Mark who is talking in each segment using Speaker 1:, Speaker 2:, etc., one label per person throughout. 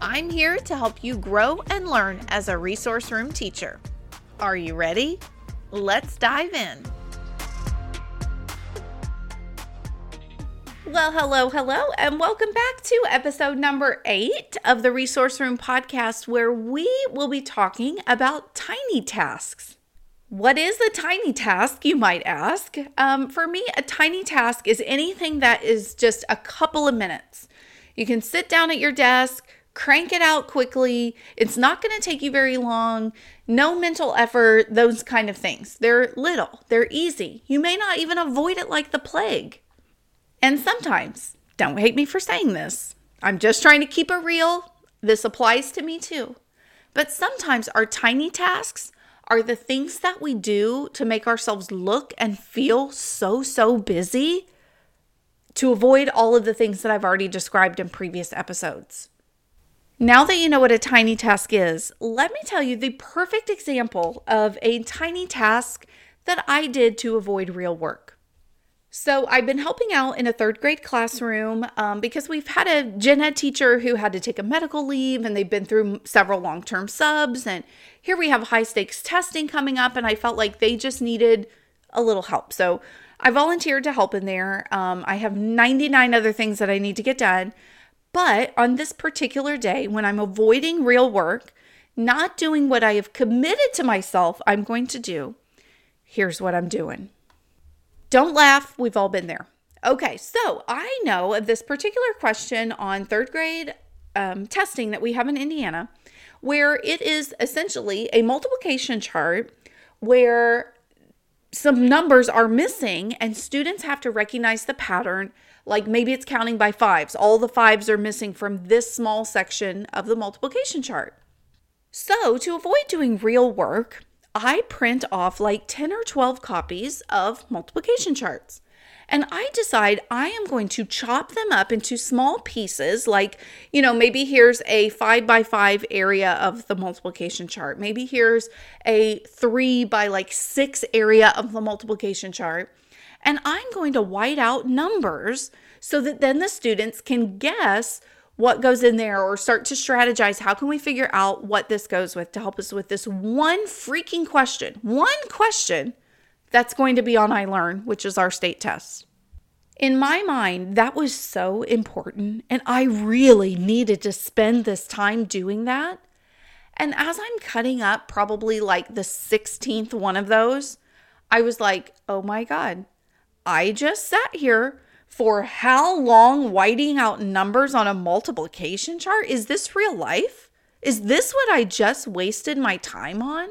Speaker 1: I'm here to help you grow and learn as a resource room teacher. Are you ready? Let's dive in. Well, hello, hello, and welcome back to episode number eight of the Resource Room podcast, where we will be talking about tiny tasks. What is a tiny task, you might ask? Um, for me, a tiny task is anything that is just a couple of minutes. You can sit down at your desk, crank it out quickly. It's not going to take you very long. No mental effort, those kind of things. They're little, they're easy. You may not even avoid it like the plague. And sometimes, don't hate me for saying this, I'm just trying to keep it real. This applies to me too. But sometimes our tiny tasks are the things that we do to make ourselves look and feel so, so busy to avoid all of the things that I've already described in previous episodes. Now that you know what a tiny task is, let me tell you the perfect example of a tiny task that I did to avoid real work. So, I've been helping out in a third grade classroom um, because we've had a gen ed teacher who had to take a medical leave and they've been through several long term subs. And here we have high stakes testing coming up, and I felt like they just needed a little help. So, I volunteered to help in there. Um, I have 99 other things that I need to get done. But on this particular day, when I'm avoiding real work, not doing what I have committed to myself I'm going to do, here's what I'm doing. Don't laugh, we've all been there. Okay, so I know of this particular question on third grade um, testing that we have in Indiana, where it is essentially a multiplication chart where some numbers are missing and students have to recognize the pattern like maybe it's counting by fives. All the fives are missing from this small section of the multiplication chart. So, to avoid doing real work, I print off like 10 or 12 copies of multiplication charts. And I decide I am going to chop them up into small pieces, like, you know, maybe here's a five by five area of the multiplication chart. Maybe here's a three by like six area of the multiplication chart. And I'm going to white out numbers so that then the students can guess what goes in there or start to strategize how can we figure out what this goes with to help us with this one freaking question. One question that's going to be on iLearn, which is our state test. In my mind, that was so important, and I really needed to spend this time doing that. And as I'm cutting up probably like the 16th one of those, I was like, oh my God, I just sat here for how long whiting out numbers on a multiplication chart? Is this real life? Is this what I just wasted my time on?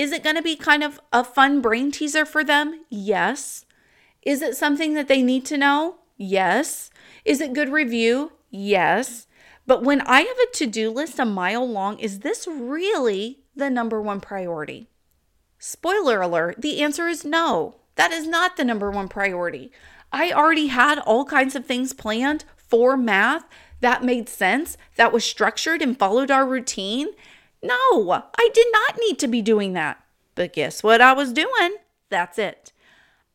Speaker 1: Is it going to be kind of a fun brain teaser for them? Yes. Is it something that they need to know? Yes. Is it good review? Yes. But when I have a to do list a mile long, is this really the number one priority? Spoiler alert the answer is no. That is not the number one priority. I already had all kinds of things planned for math that made sense, that was structured and followed our routine. No, I did not need to be doing that. But guess what I was doing? That's it.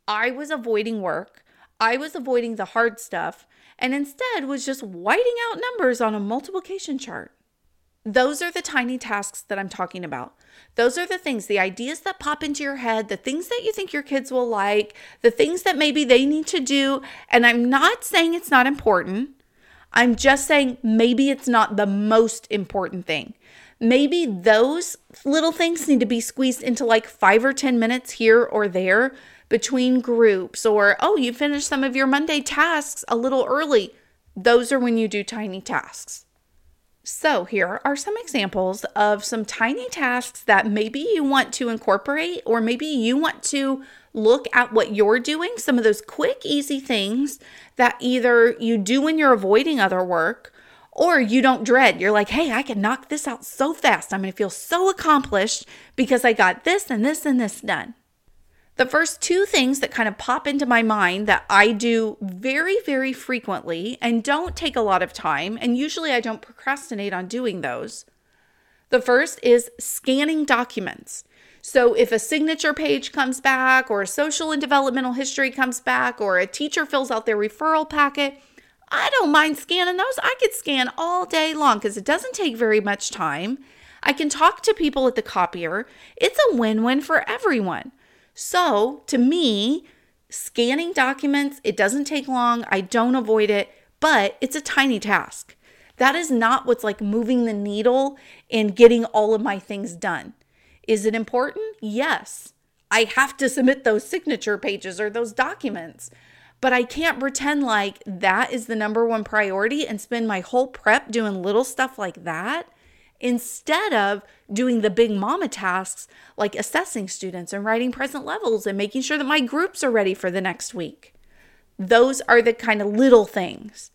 Speaker 1: I was avoiding work. I was avoiding the hard stuff and instead was just whiting out numbers on a multiplication chart. Those are the tiny tasks that I'm talking about. Those are the things, the ideas that pop into your head, the things that you think your kids will like, the things that maybe they need to do. And I'm not saying it's not important. I'm just saying maybe it's not the most important thing. Maybe those little things need to be squeezed into like five or 10 minutes here or there between groups, or oh, you finished some of your Monday tasks a little early. Those are when you do tiny tasks. So, here are some examples of some tiny tasks that maybe you want to incorporate, or maybe you want to look at what you're doing, some of those quick, easy things that either you do when you're avoiding other work, Or you don't dread. You're like, hey, I can knock this out so fast. I'm going to feel so accomplished because I got this and this and this done. The first two things that kind of pop into my mind that I do very, very frequently and don't take a lot of time, and usually I don't procrastinate on doing those. The first is scanning documents. So if a signature page comes back, or a social and developmental history comes back, or a teacher fills out their referral packet, I don't mind scanning those. I could scan all day long because it doesn't take very much time. I can talk to people at the copier. It's a win win for everyone. So, to me, scanning documents, it doesn't take long. I don't avoid it, but it's a tiny task. That is not what's like moving the needle in getting all of my things done. Is it important? Yes. I have to submit those signature pages or those documents. But I can't pretend like that is the number one priority and spend my whole prep doing little stuff like that instead of doing the big mama tasks like assessing students and writing present levels and making sure that my groups are ready for the next week. Those are the kind of little things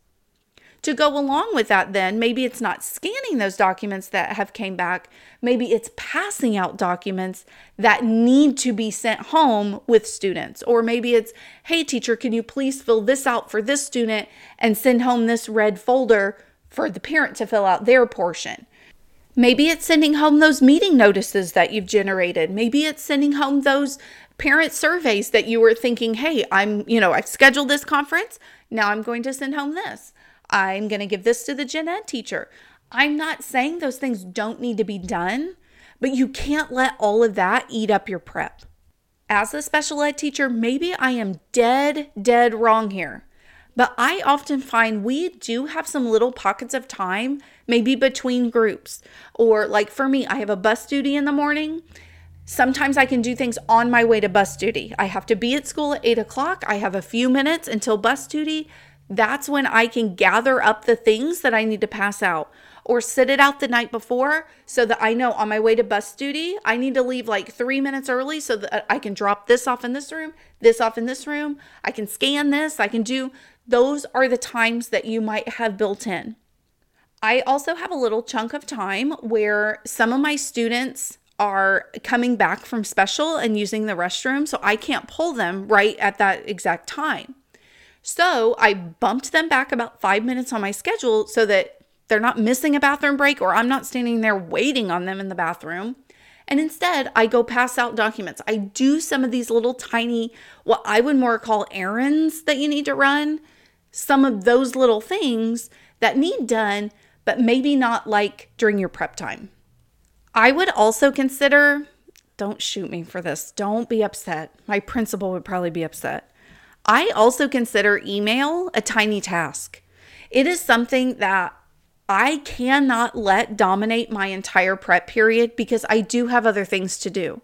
Speaker 1: to go along with that then maybe it's not scanning those documents that have came back maybe it's passing out documents that need to be sent home with students or maybe it's hey teacher can you please fill this out for this student and send home this red folder for the parent to fill out their portion Maybe it's sending home those meeting notices that you've generated. Maybe it's sending home those parent surveys that you were thinking, hey, I'm, you know, I've scheduled this conference. Now I'm going to send home this. I'm going to give this to the gen ed teacher. I'm not saying those things don't need to be done, but you can't let all of that eat up your prep. As a special ed teacher, maybe I am dead, dead wrong here. But I often find we do have some little pockets of time, maybe between groups. Or, like for me, I have a bus duty in the morning. Sometimes I can do things on my way to bus duty. I have to be at school at eight o'clock. I have a few minutes until bus duty that's when I can gather up the things that I need to pass out or sit it out the night before so that I know on my way to bus duty, I need to leave like three minutes early so that I can drop this off in this room, this off in this room. I can scan this, I can do those are the times that you might have built in. I also have a little chunk of time where some of my students are coming back from special and using the restroom, so I can't pull them right at that exact time. So I bumped them back about five minutes on my schedule so that they're not missing a bathroom break or I'm not standing there waiting on them in the bathroom. And instead, I go pass out documents. I do some of these little tiny, what I would more call errands that you need to run. Some of those little things that need done, but maybe not like during your prep time. I would also consider, don't shoot me for this, don't be upset. My principal would probably be upset. I also consider email a tiny task. It is something that I cannot let dominate my entire prep period because I do have other things to do.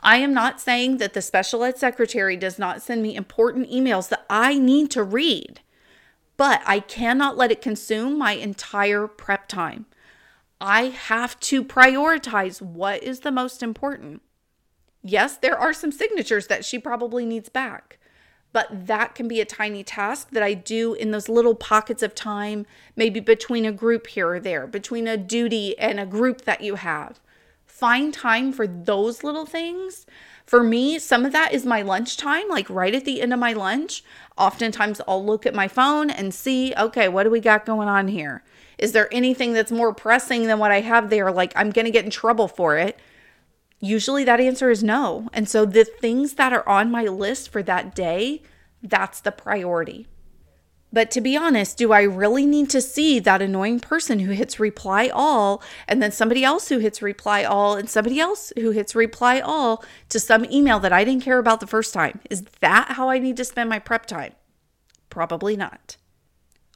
Speaker 1: I am not saying that the special ed secretary does not send me important emails that I need to read, but I cannot let it consume my entire prep time. I have to prioritize what is the most important. Yes, there are some signatures that she probably needs back but that can be a tiny task that I do in those little pockets of time, maybe between a group here or there, between a duty and a group that you have. Find time for those little things. For me, some of that is my lunchtime, like right at the end of my lunch. Oftentimes, I'll look at my phone and see, okay, what do we got going on here? Is there anything that's more pressing than what I have there? Like, I'm going to get in trouble for it. Usually that answer is no. And so the things that are on my list for that day, that's the priority. But to be honest, do I really need to see that annoying person who hits reply all and then somebody else who hits reply all and somebody else who hits reply all to some email that I didn't care about the first time? Is that how I need to spend my prep time? Probably not.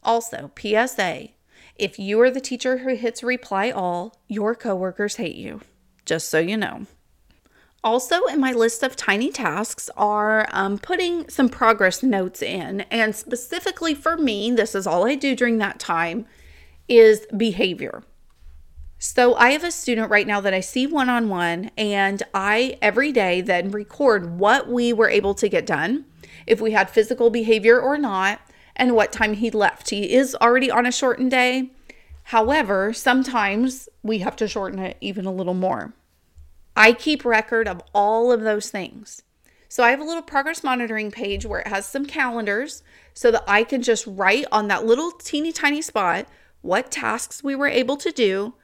Speaker 1: Also, PSA if you are the teacher who hits reply all, your coworkers hate you just so you know. Also, in my list of tiny tasks are um, putting some progress notes in. And specifically for me, this is all I do during that time, is behavior. So I have a student right now that I see one on one, and I every day then record what we were able to get done, if we had physical behavior or not, and what time he left. He is already on a shortened day. However, sometimes we have to shorten it even a little more. I keep record of all of those things. So I have a little progress monitoring page where it has some calendars so that I can just write on that little teeny tiny spot what tasks we were able to do.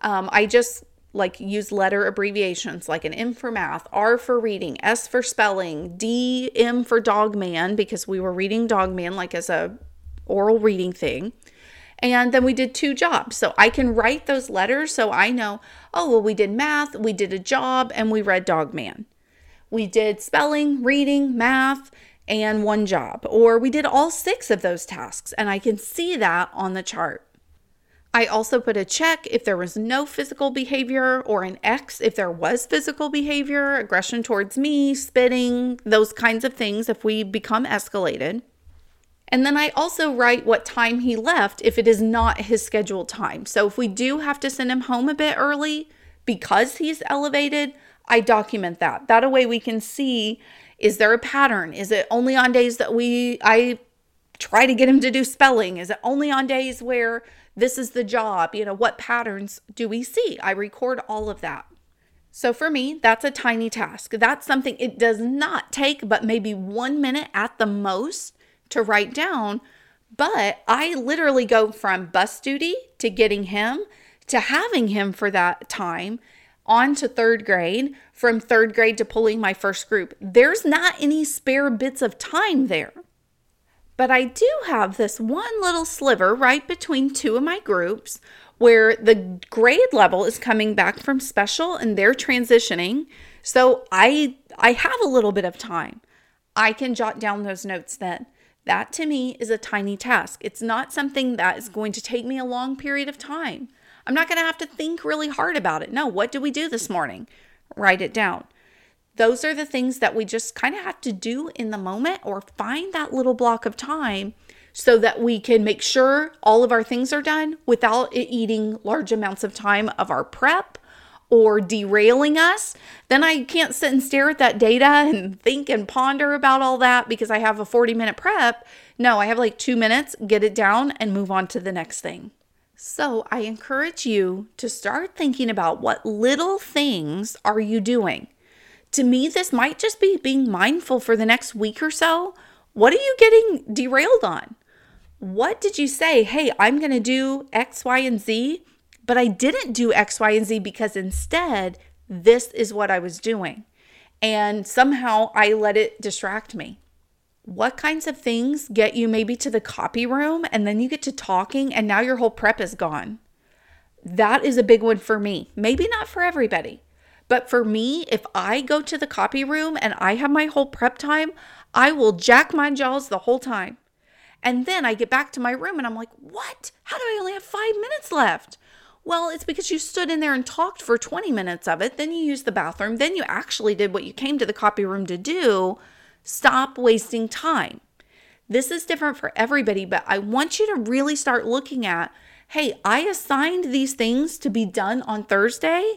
Speaker 1: Um, I just like use letter abbreviations like an M for math, R for reading, S for spelling, D, M for dog man because we were reading dog man like as a oral reading thing. And then we did two jobs. So I can write those letters so I know, oh, well, we did math, we did a job, and we read dog man. We did spelling, reading, math, and one job. Or we did all six of those tasks, and I can see that on the chart. I also put a check if there was no physical behavior, or an X if there was physical behavior, aggression towards me, spitting, those kinds of things if we become escalated. And then I also write what time he left if it is not his scheduled time. So if we do have to send him home a bit early because he's elevated, I document that. That way we can see is there a pattern? Is it only on days that we I try to get him to do spelling? Is it only on days where this is the job? You know, what patterns do we see? I record all of that. So for me, that's a tiny task. That's something it does not take but maybe 1 minute at the most to write down, but I literally go from bus duty to getting him to having him for that time on to third grade, from third grade to pulling my first group. There's not any spare bits of time there. But I do have this one little sliver right between two of my groups where the grade level is coming back from special and they're transitioning. So I I have a little bit of time. I can jot down those notes then. That to me is a tiny task. It's not something that is going to take me a long period of time. I'm not going to have to think really hard about it. No, what did we do this morning? Write it down. Those are the things that we just kind of have to do in the moment or find that little block of time so that we can make sure all of our things are done without it eating large amounts of time of our prep or derailing us, then I can't sit and stare at that data and think and ponder about all that because I have a 40 minute prep. No, I have like two minutes, get it down, and move on to the next thing. So I encourage you to start thinking about what little things are you doing. To me, this might just be being mindful for the next week or so. What are you getting derailed on? What did you say? Hey, I'm going to do X, Y, and Z, but I didn't do X, Y, and Z because instead, this is what I was doing. And somehow I let it distract me what kinds of things get you maybe to the copy room and then you get to talking and now your whole prep is gone? That is a big one for me. Maybe not for everybody, but for me, if I go to the copy room and I have my whole prep time, I will jack my jaws the whole time. And then I get back to my room and I'm like, what? How do I only have five minutes left? Well, it's because you stood in there and talked for 20 minutes of it. Then you used the bathroom. Then you actually did what you came to the copy room to do. Stop wasting time. This is different for everybody, but I want you to really start looking at hey, I assigned these things to be done on Thursday.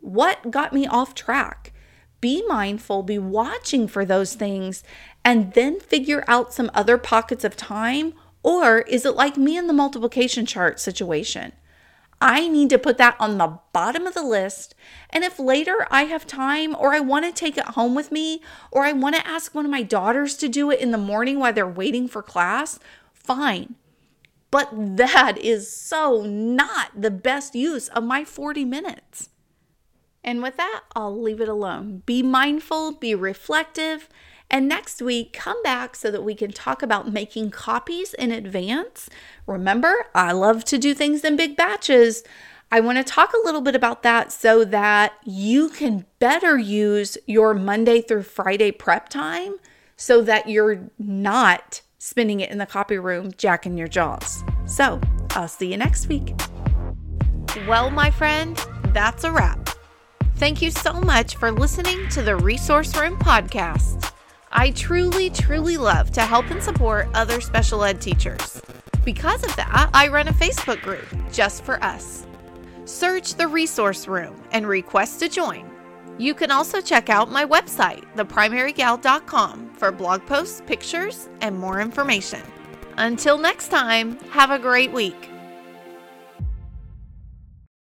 Speaker 1: What got me off track? Be mindful, be watching for those things, and then figure out some other pockets of time. Or is it like me in the multiplication chart situation? I need to put that on the bottom of the list. And if later I have time or I want to take it home with me or I want to ask one of my daughters to do it in the morning while they're waiting for class, fine. But that is so not the best use of my 40 minutes. And with that, I'll leave it alone. Be mindful, be reflective, and next week, come back so that we can talk about making copies in advance. Remember, I love to do things in big batches. I want to talk a little bit about that so that you can better use your Monday through Friday prep time so that you're not spending it in the copy room jacking your jaws. So, I'll see you next week. Well, my friend, that's a wrap. Thank you so much for listening to the Resource Room podcast. I truly, truly love to help and support other special ed teachers. Because of that, I run a Facebook group just for us. Search the resource room and request to join. You can also check out my website, theprimarygal.com, for blog posts, pictures, and more information. Until next time, have a great week.